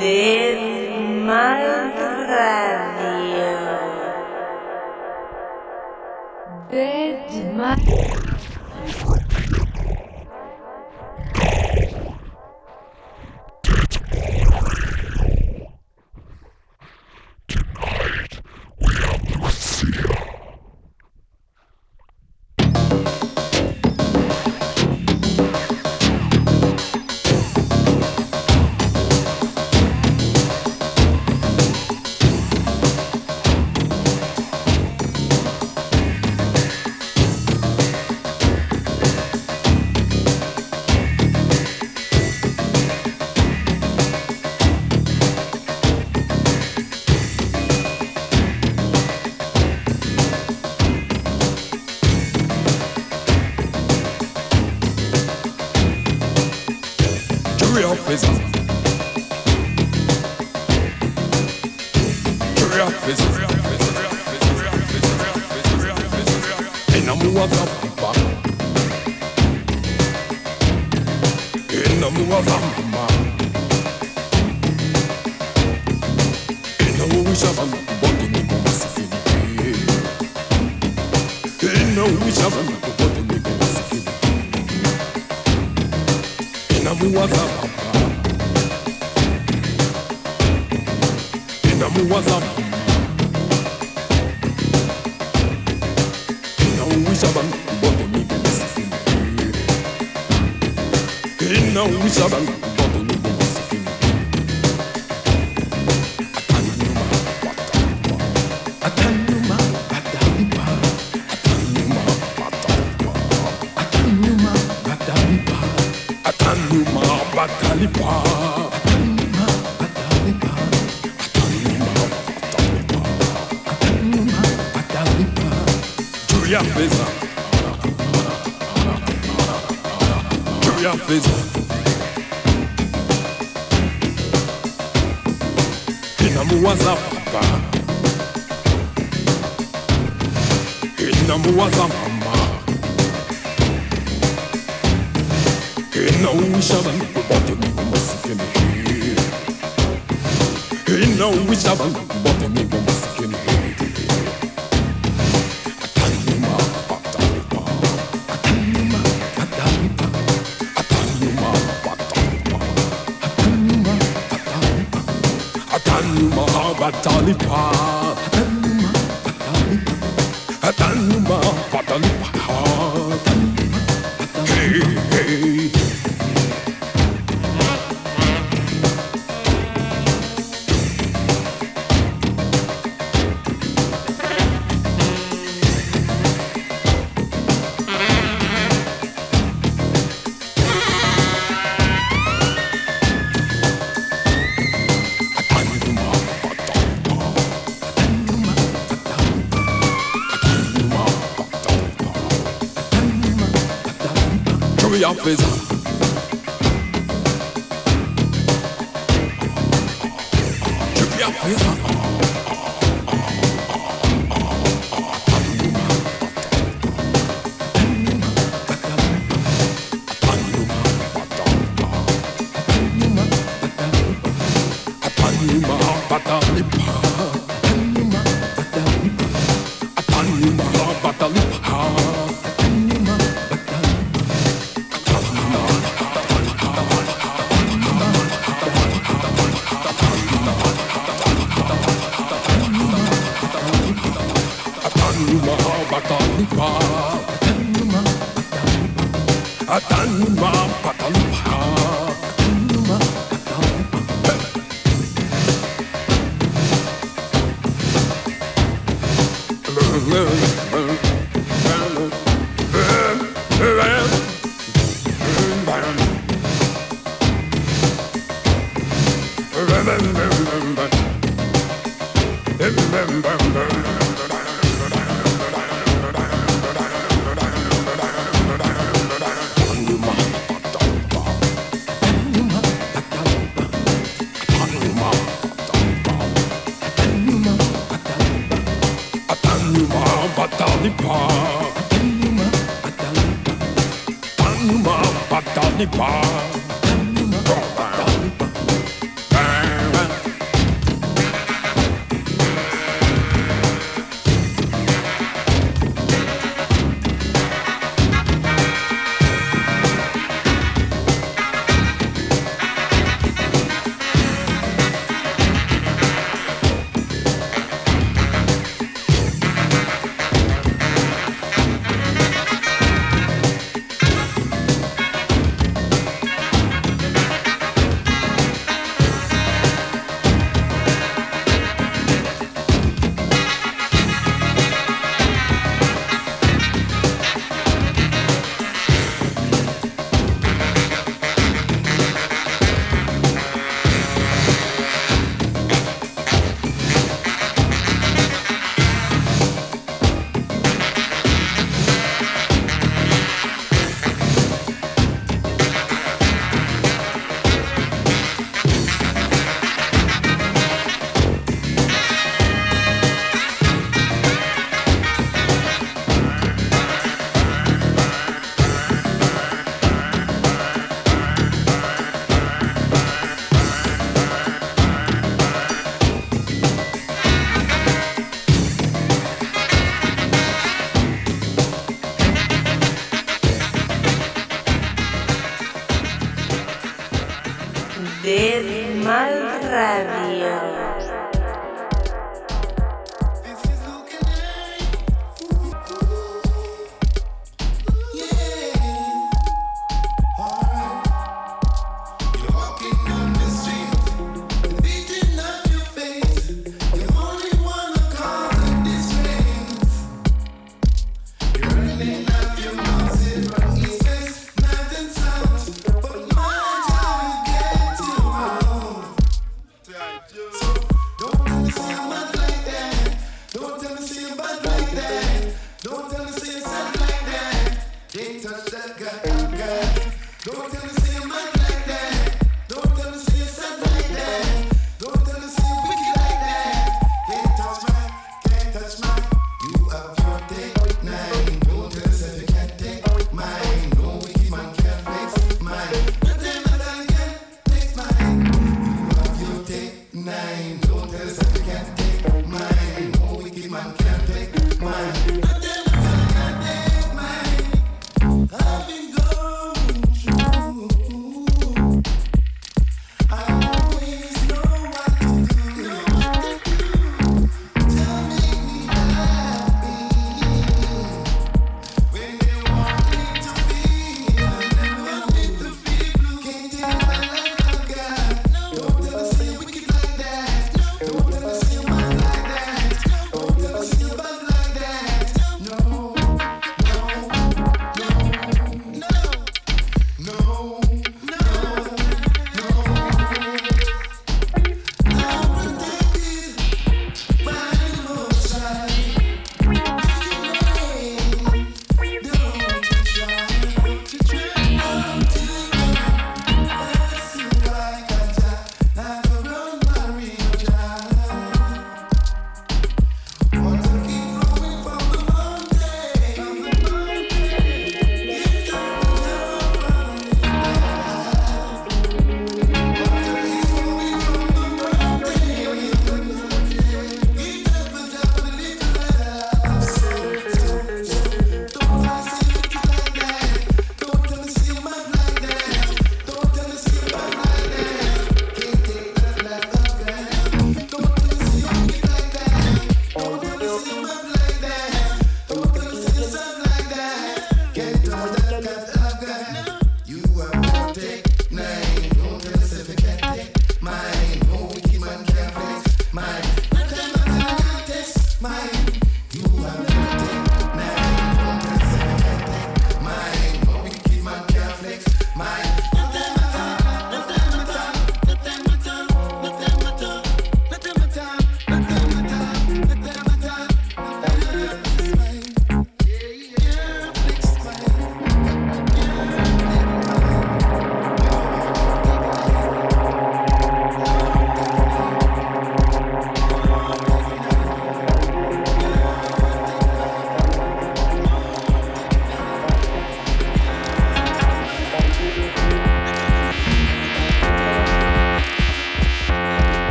Biz my Radio. Mr. is. Trip a face.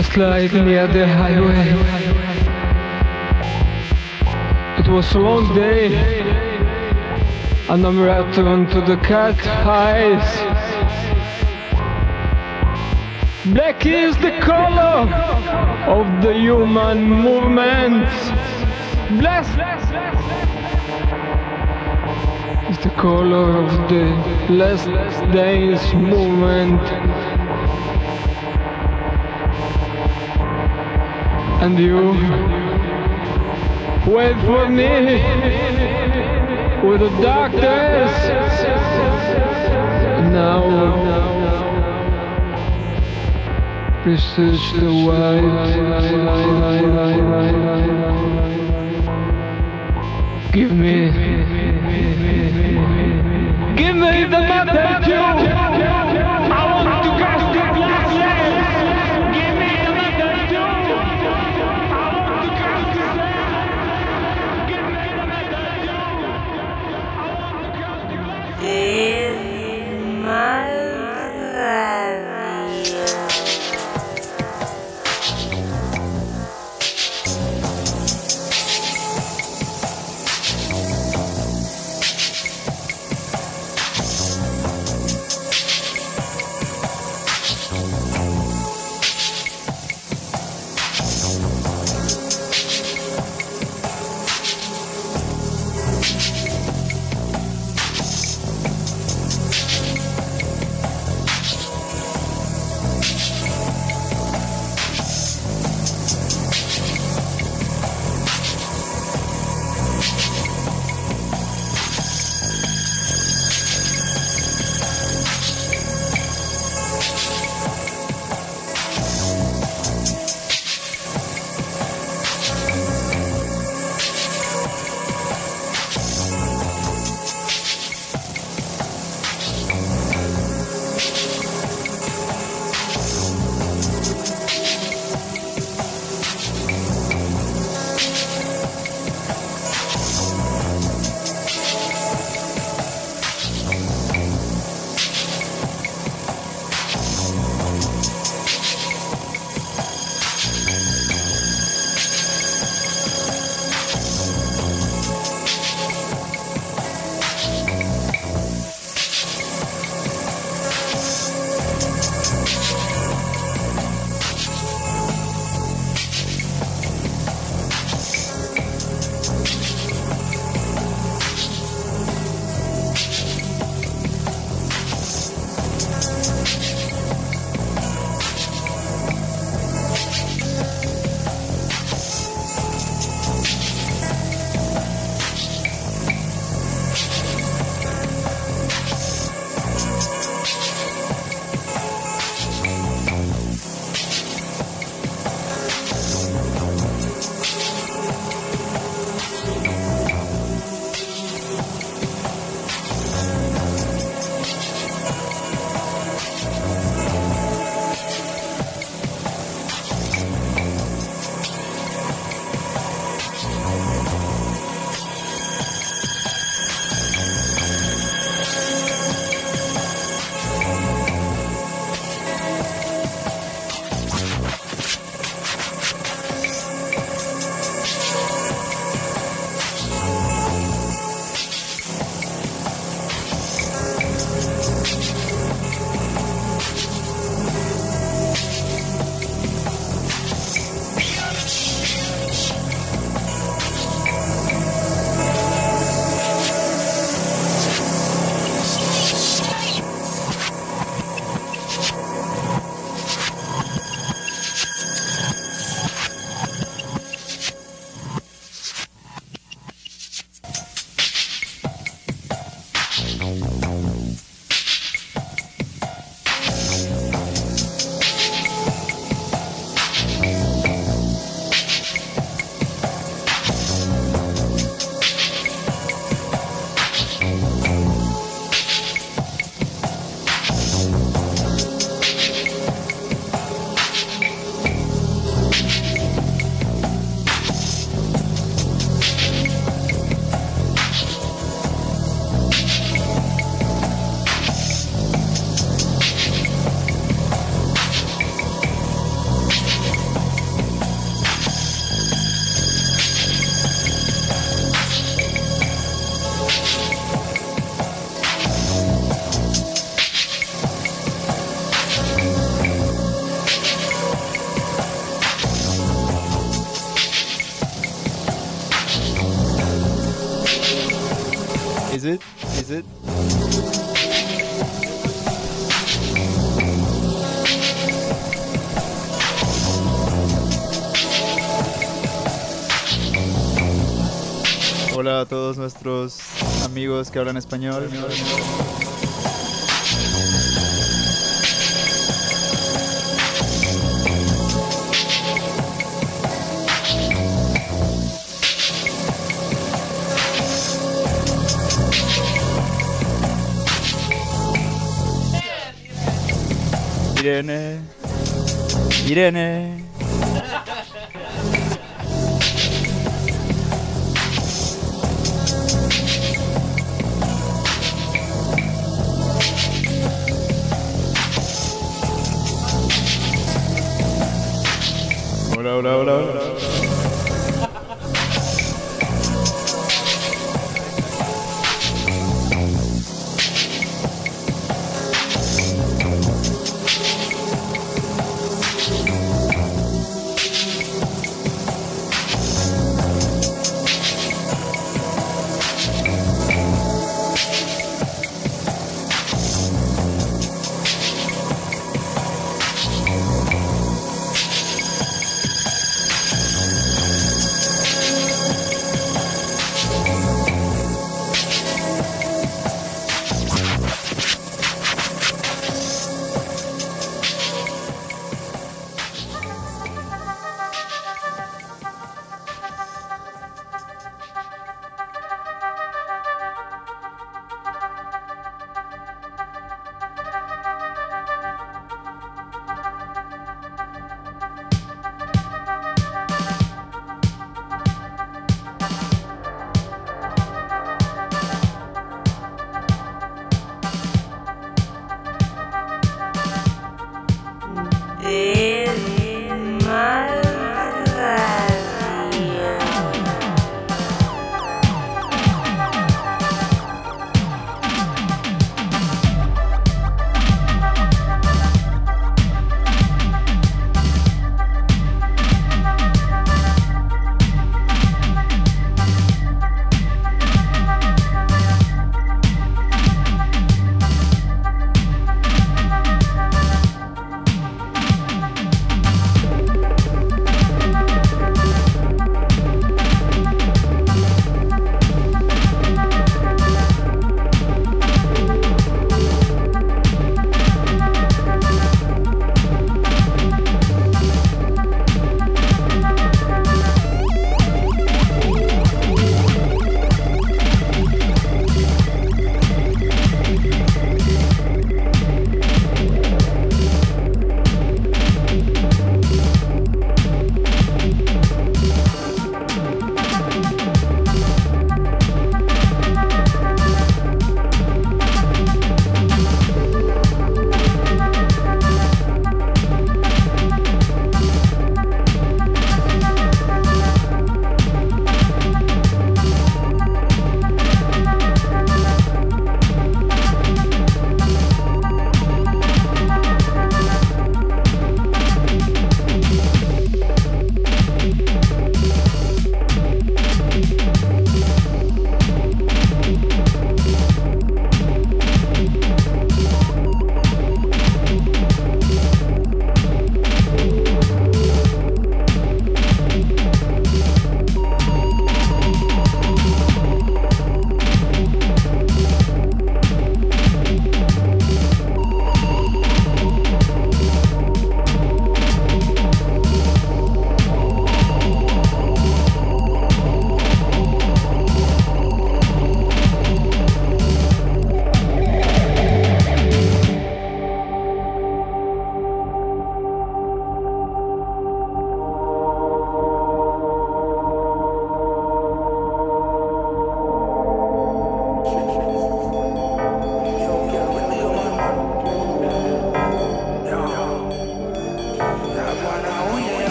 Last night near the highway. It was a long day, and I'm returned to the cat eyes. Black is the color of the human movement. Blessed is the color of the last days movement. And you wait for me with the darkness. Now, touch the white. Give me, give me the magnitude. The Hola a todos nuestros amigos que hablan español. Irene. Irene.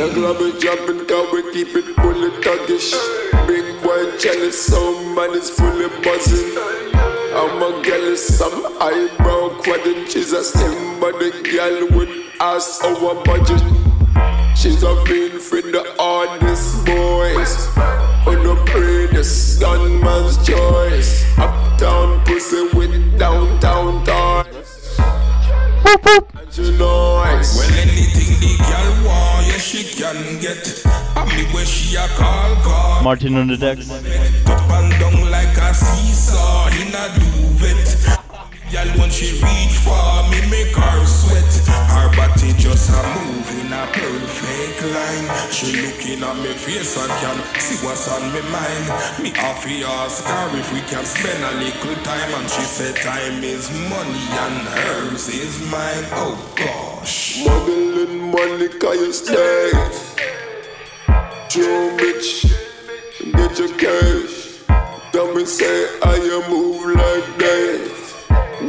The club is jumping, cause we keep it fully thuggish. Big boy jealous, some man is fully buzzing. I'm a girl, some eyebrow quadrant. She's a slim body girl with ass over budget. She's a fiend for the hardest boys. On the prettiest gunman's choice. Uptown pussy with downtown toys. And she knows. Well, anything the girl want, yeah, she can get. I me where she a call, call. Martin on the decks. Up and down like a seesaw in a duvet. Girl, when she reach for me, make her sweat. Her body just a move in a perfect line. She looking at me face and can see what's on me mind. Me off ask her if we can spend a little time, and she said time is money and hers is mine. Oh gosh. Smuggling money cause you stay True bitch Get your cash Tell me say you move like that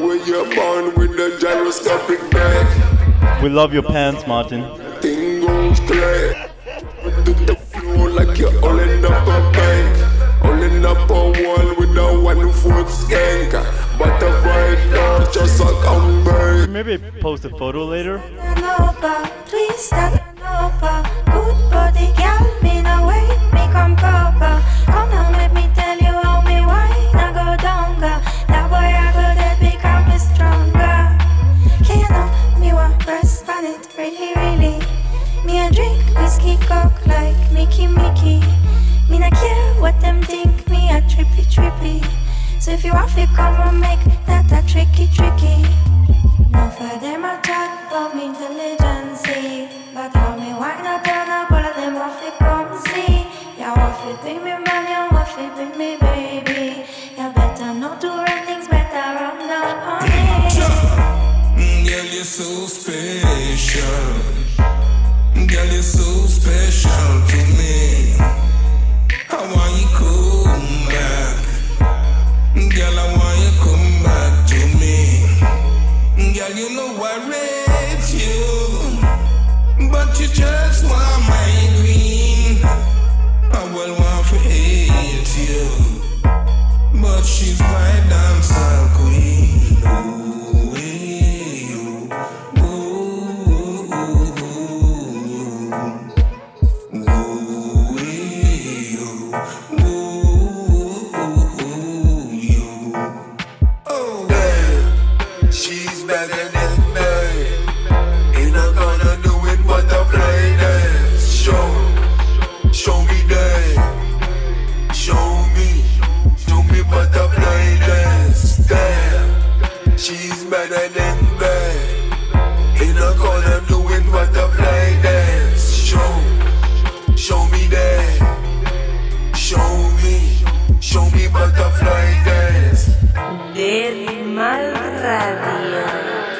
Where you born with the gyroscopic back We love your pants, Martin. Thing goes clear To the flow like you're holding up a bank Holding up a wall with a one foot skank Butterfly down just a come Maybe post a photo later. Nova, twist that Nova. Good body, girl, me no wait, me come proper. Coke like Mickey Mickey. Me not care what them think, me a trippy trippy. So if you want to come and make that a tricky tricky. No for them a chat about me intelligence But how me wine up on just better than me. In a corner doing butterfly dance. Show, show me that. Show me, show me butterfly dance. Dead Mall Radio.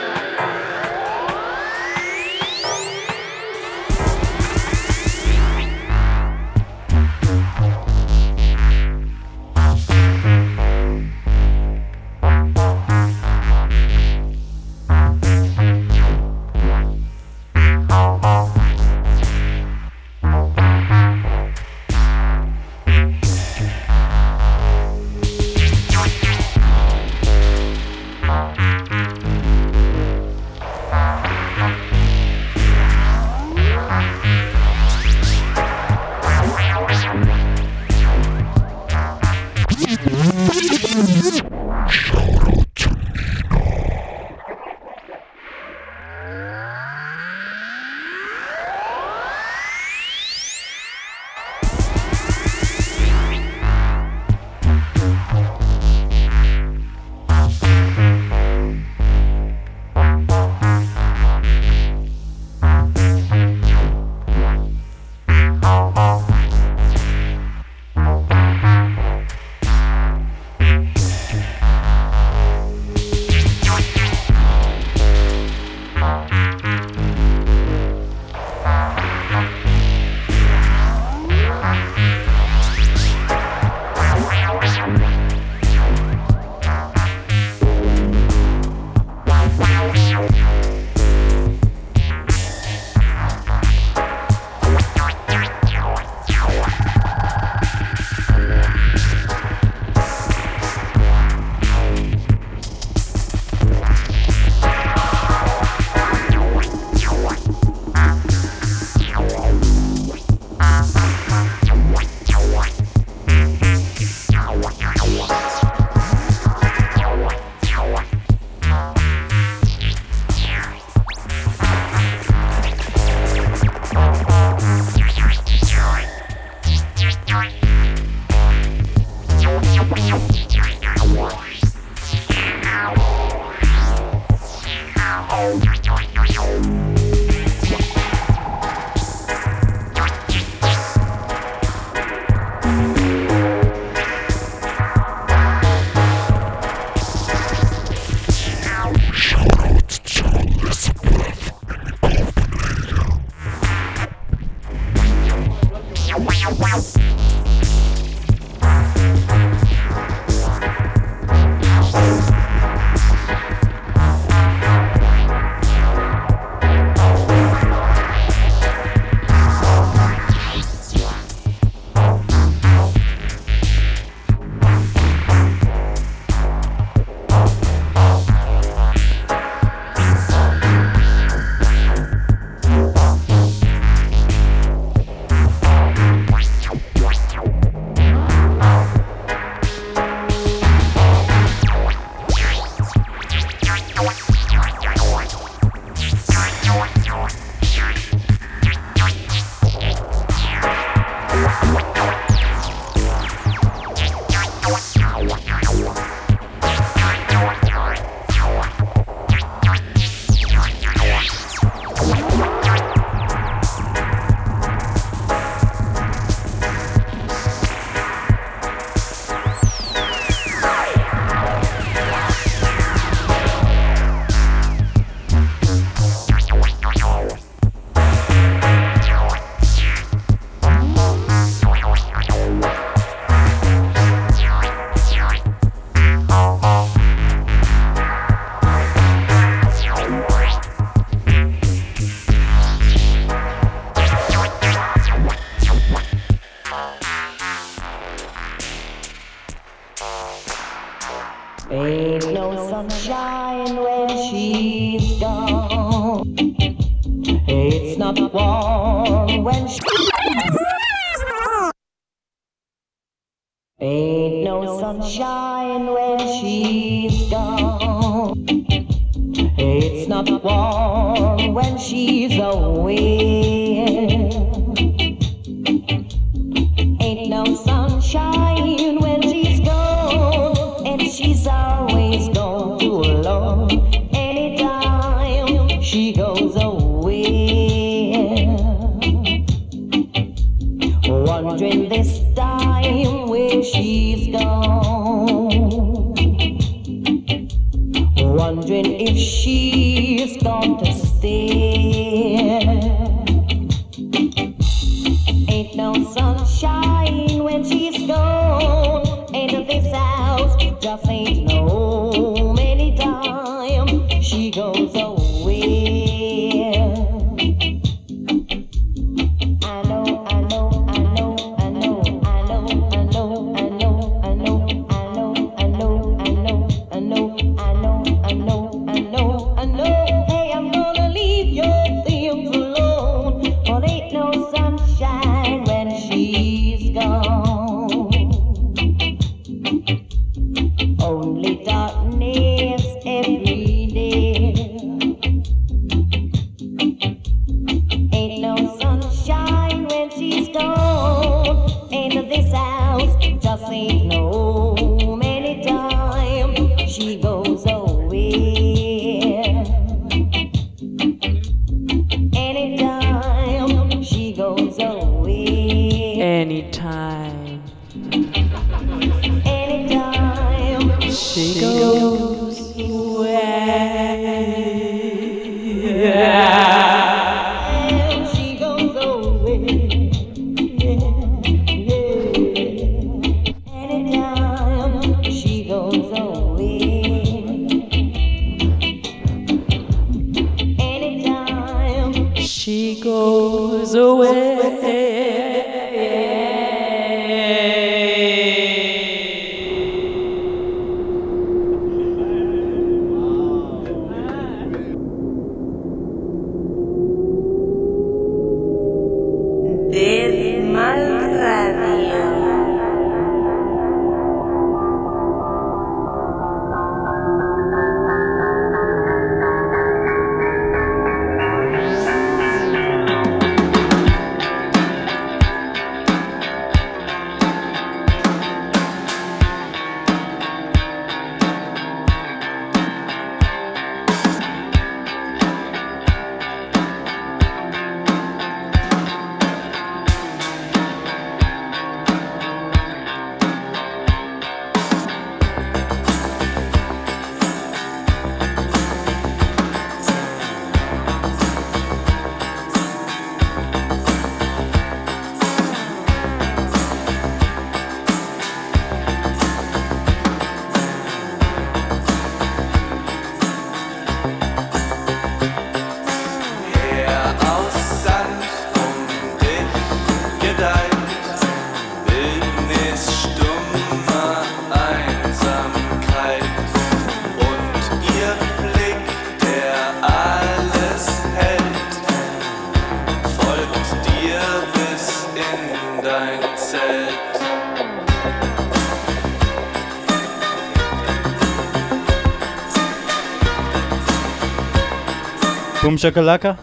Shakalaka.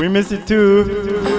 We miss you too.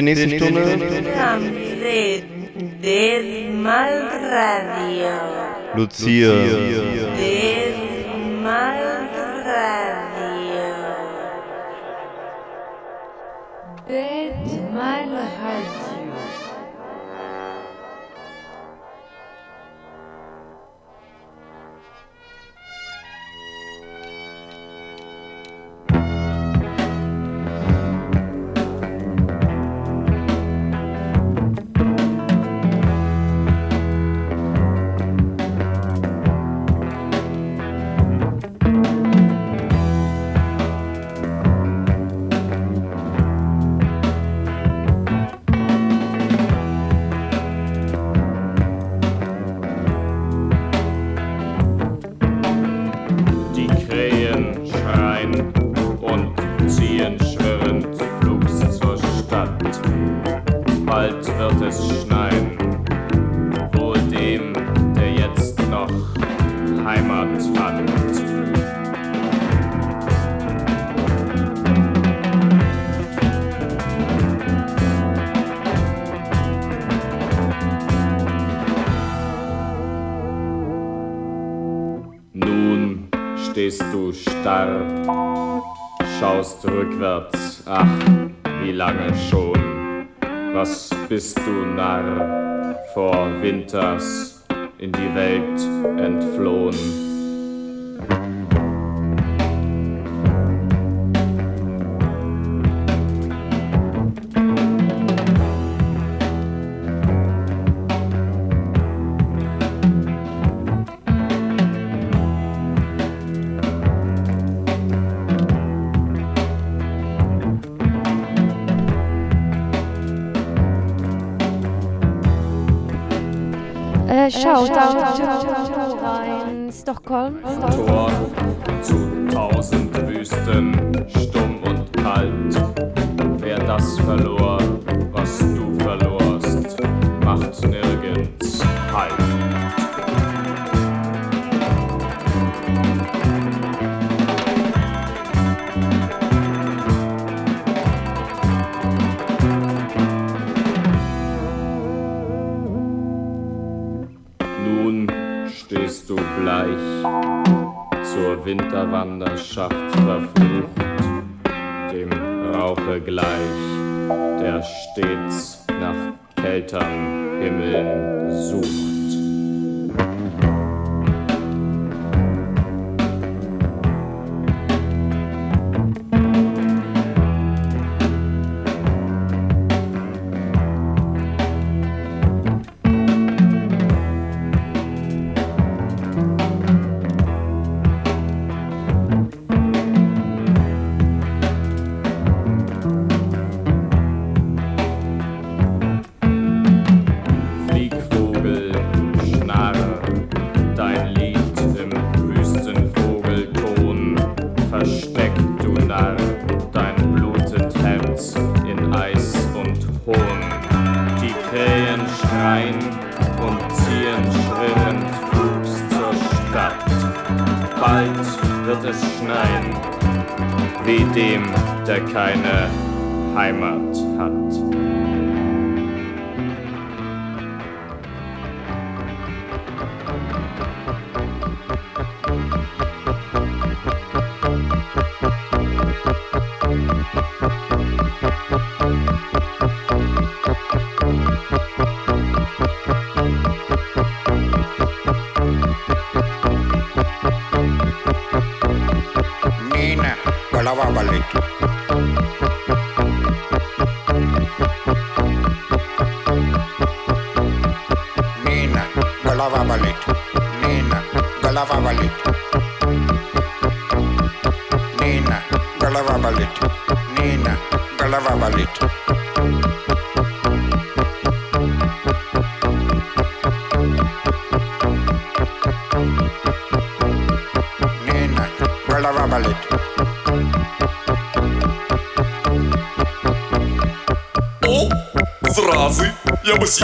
die nächste Stunde. Mal Radio. Lucia. starr, schaust rückwärts, ach, wie lange schon. Was bist du, Narr, vor Winters in die Welt entflohen? Stockholm. Tor zu tausend Wüsten. Bábaleto.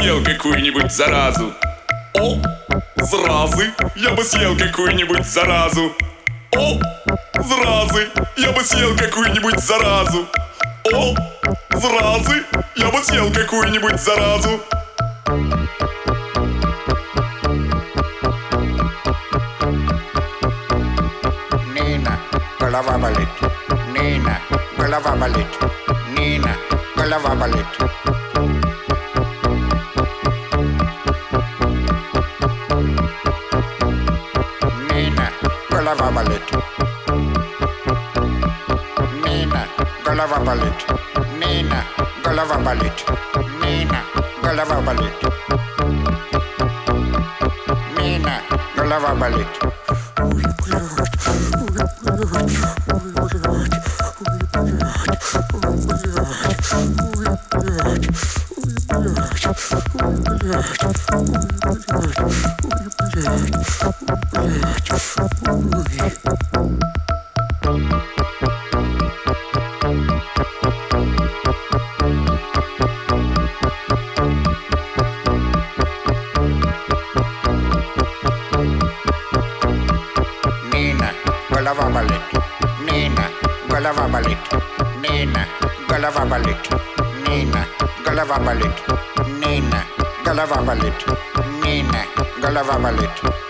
Съел какую-нибудь заразу. О, зразы, я бы съел какую-нибудь заразу. О, зразы, я бы съел какую-нибудь заразу. О, зразы, я бы съел какую-нибудь заразу. Nina, golava balit. Nina, golava balit. Nina, golava balit. babbelit. Mina, gulle babbelit. Mina, gulle babbelit. Gulliver Mallet. Mina Gulliver Mallet.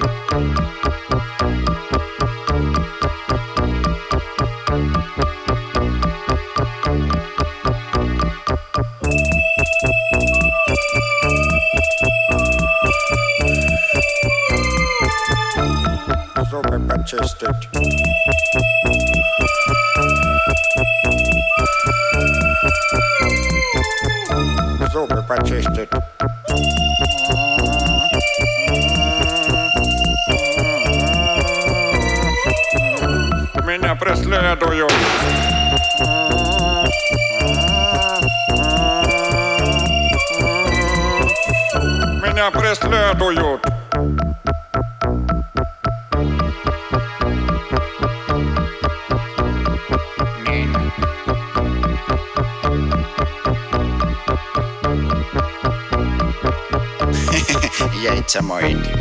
somewhere in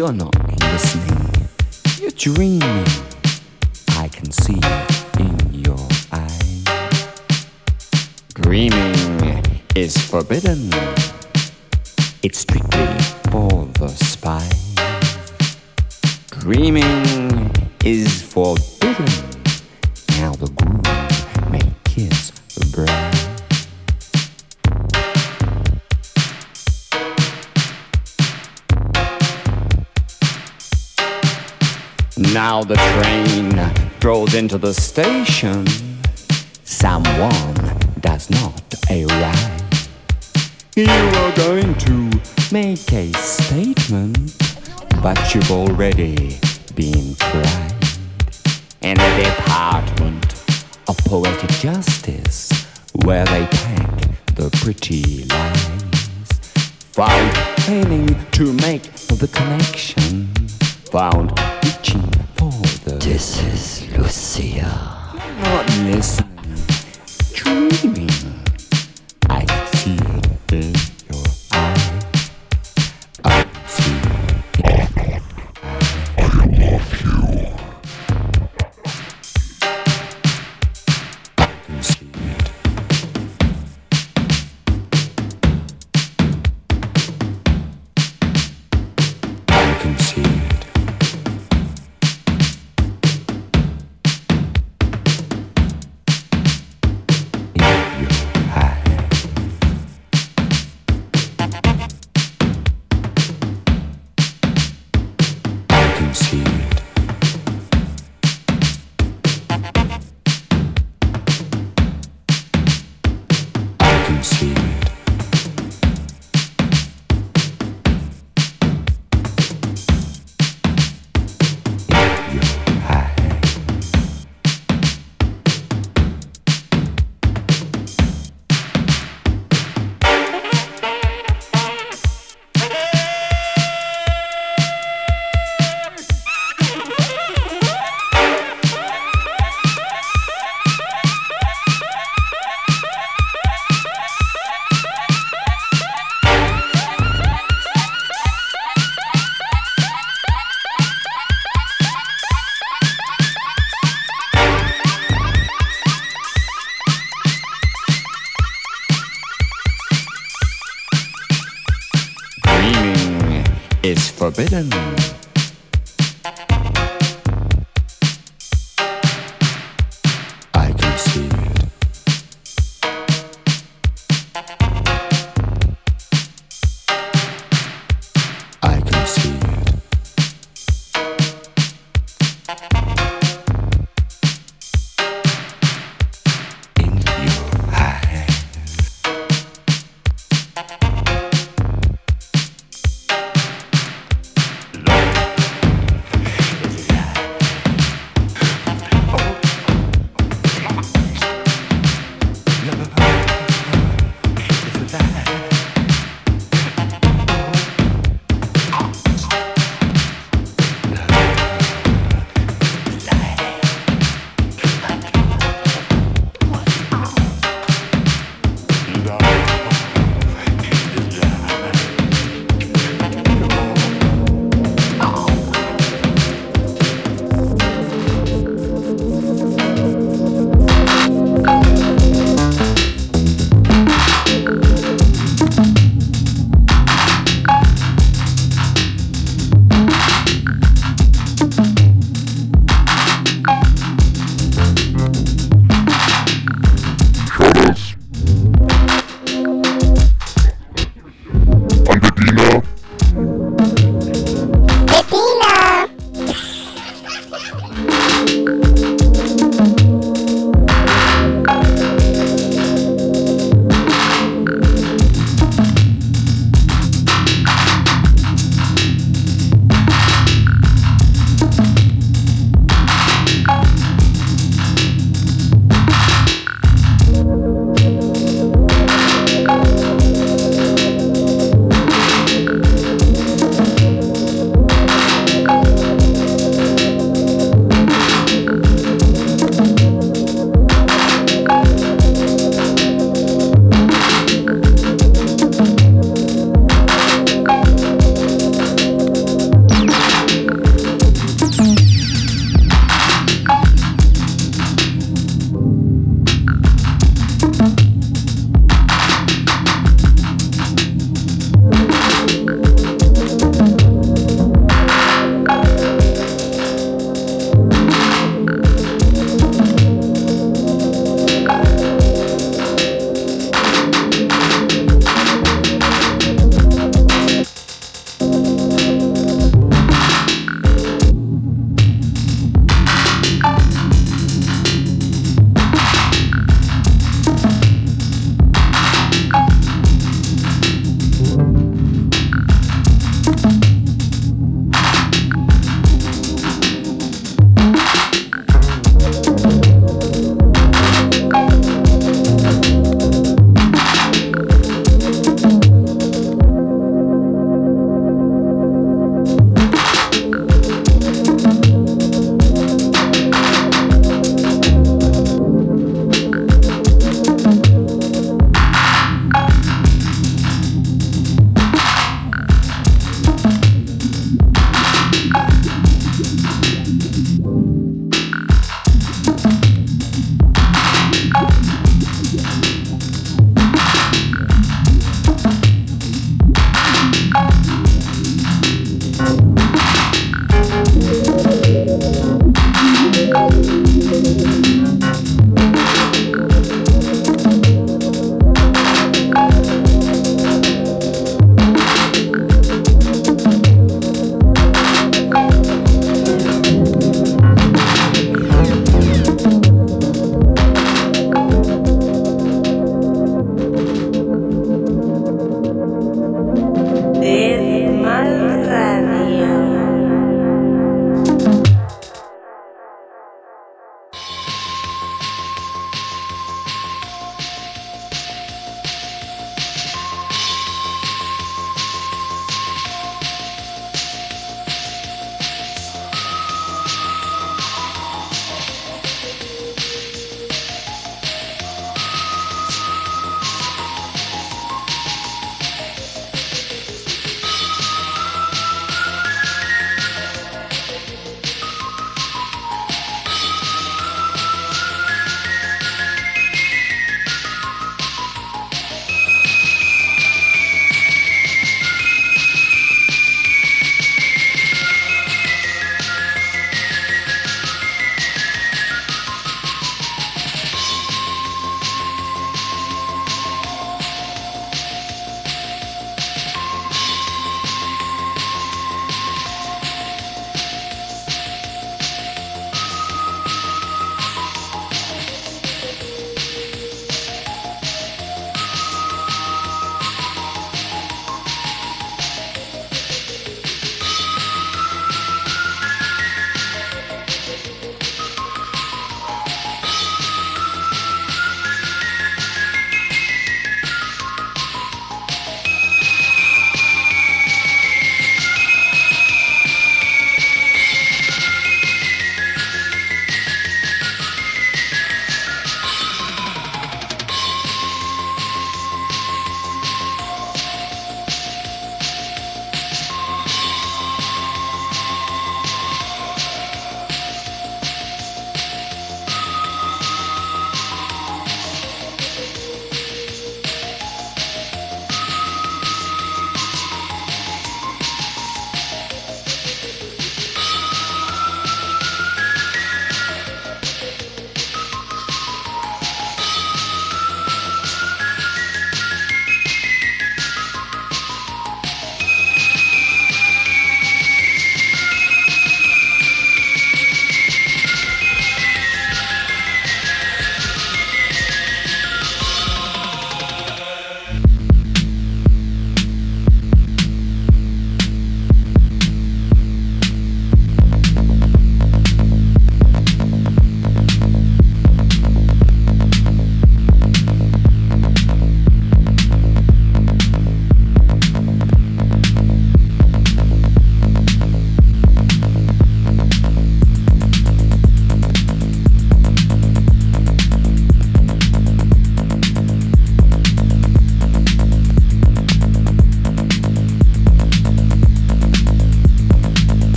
You're forbidden.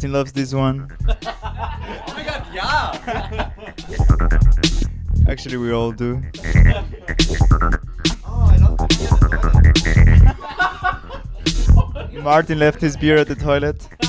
Martin loves this one. Oh mein Gott, ja! Actually, we all do. Martin left his beer at the toilet.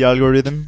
The algorithm.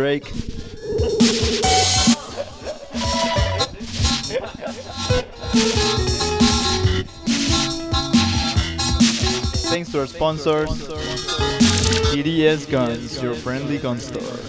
Drake. Thanks to our sponsors, EDS Guns, your friendly gun store.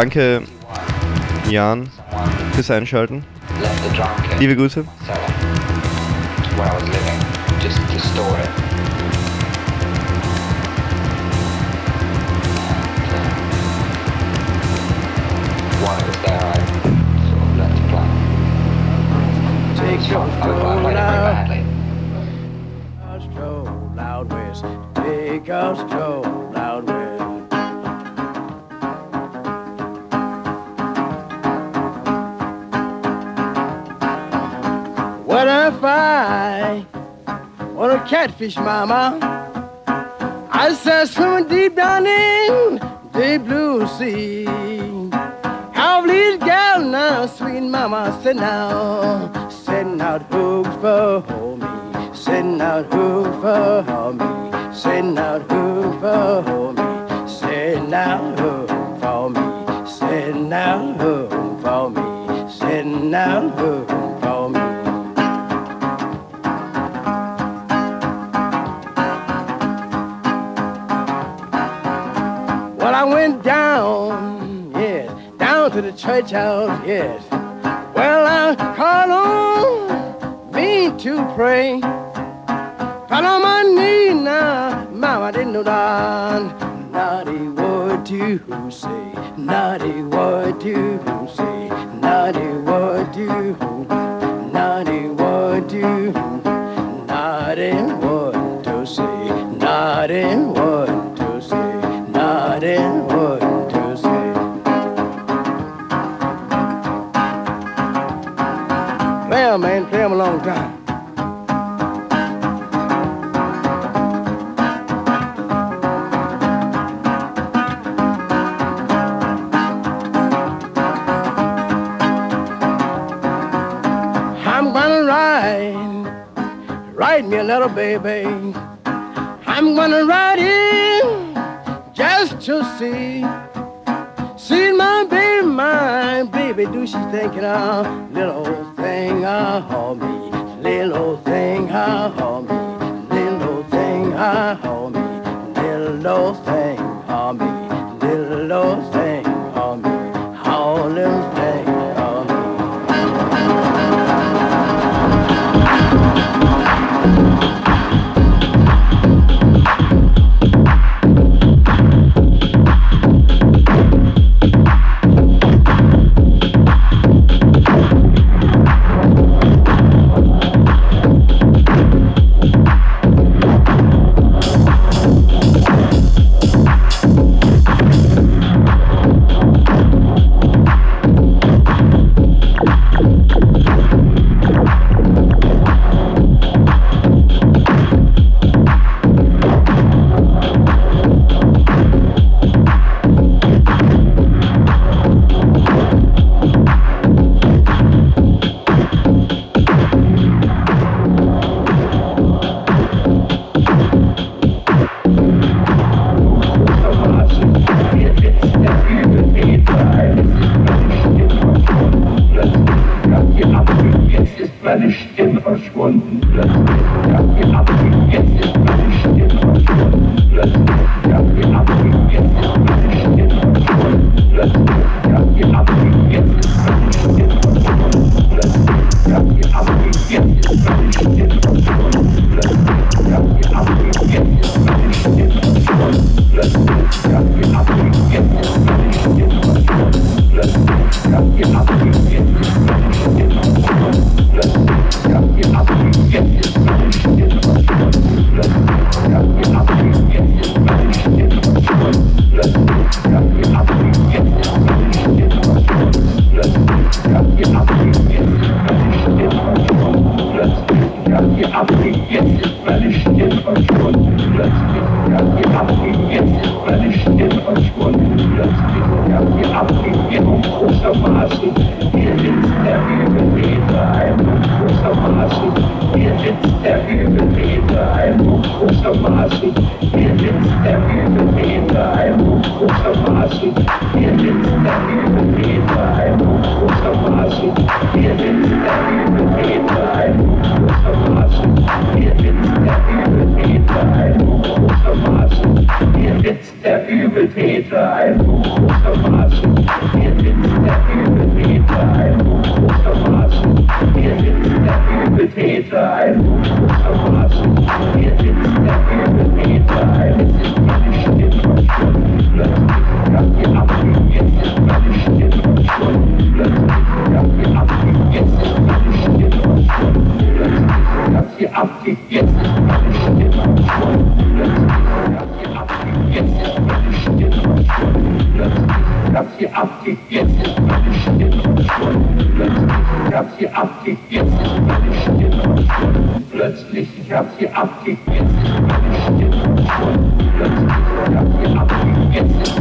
Danke, Jan, fürs Einschalten. Liebe Grüße. fish, mama. I said, swimming deep down in the blue sea. How little girl now, sweet mama, sit now. church house, yes. Well, I call on me to pray. little baby. I'm gonna ride it just to see. See my baby, my baby, do she think it all? Little thing, oh, I'll plötzlich, ich hab sie abgegessen, meine Stimme plötzlich, ich hab sie abgegessen, meine Stimme plötzlich, ich hab sie abgegeben ist.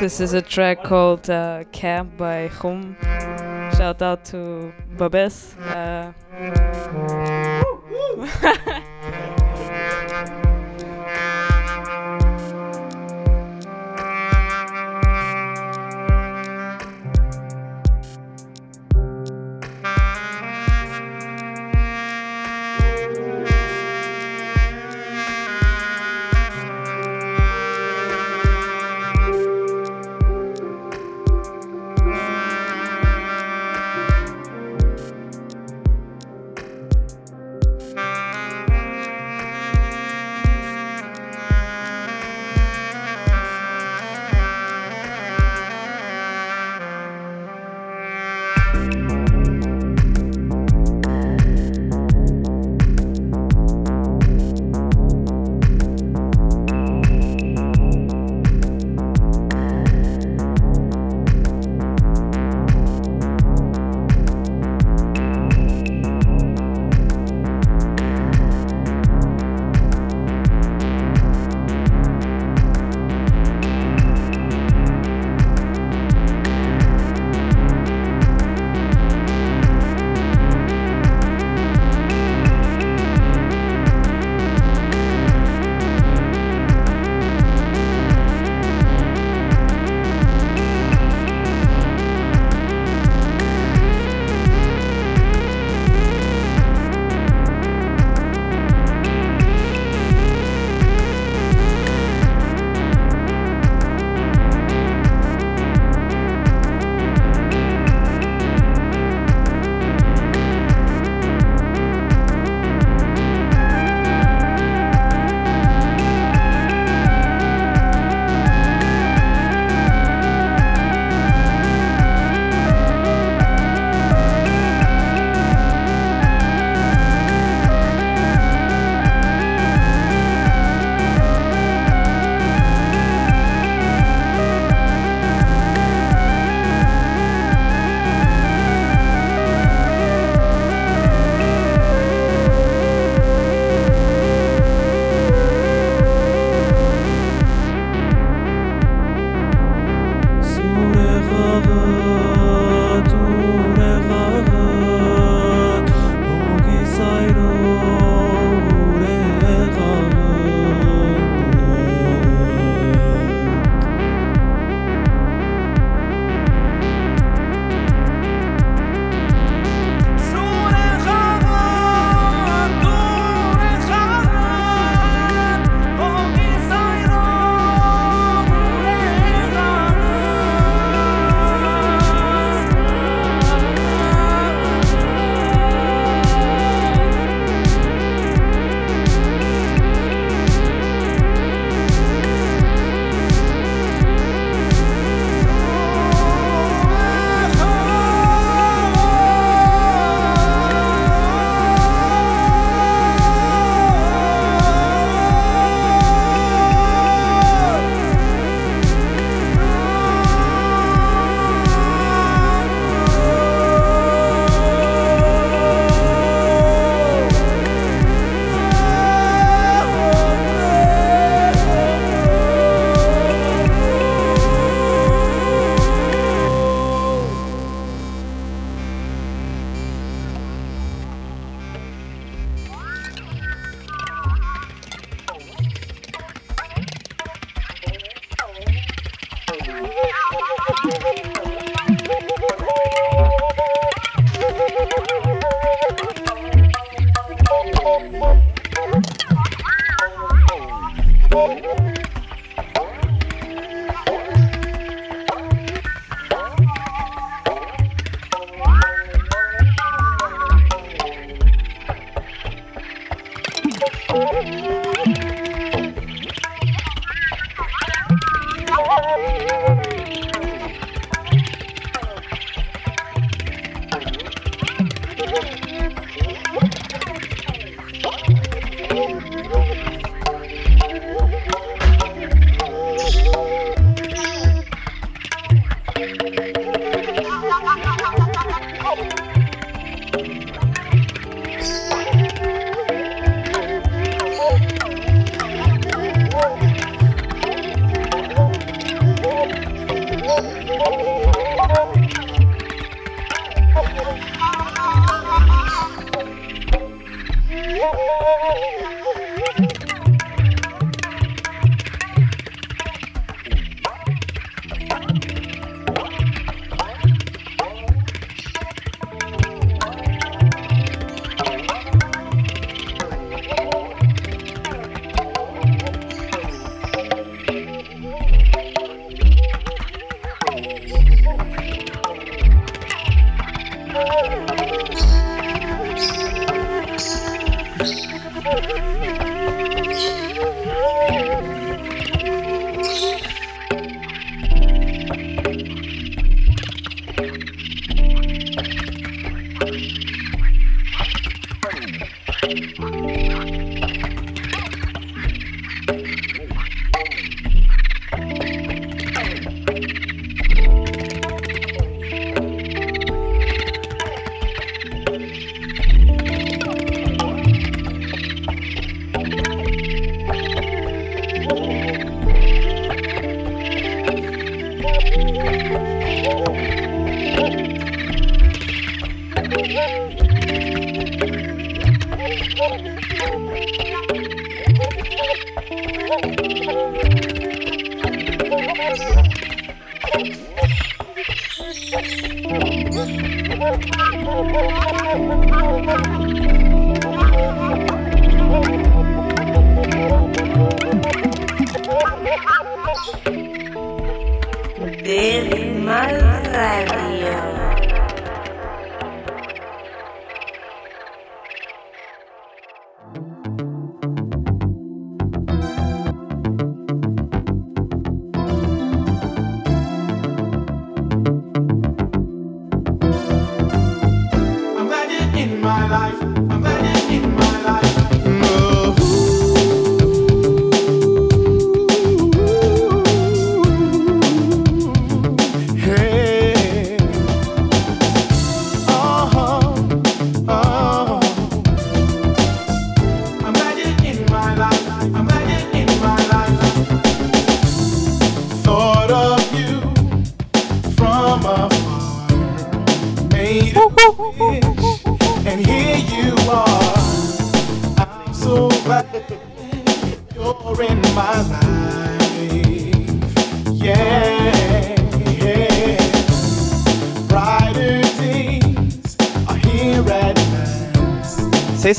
This is a track called uh, Camp by Hum. Shout out to Babes. Uh,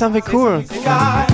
something cool.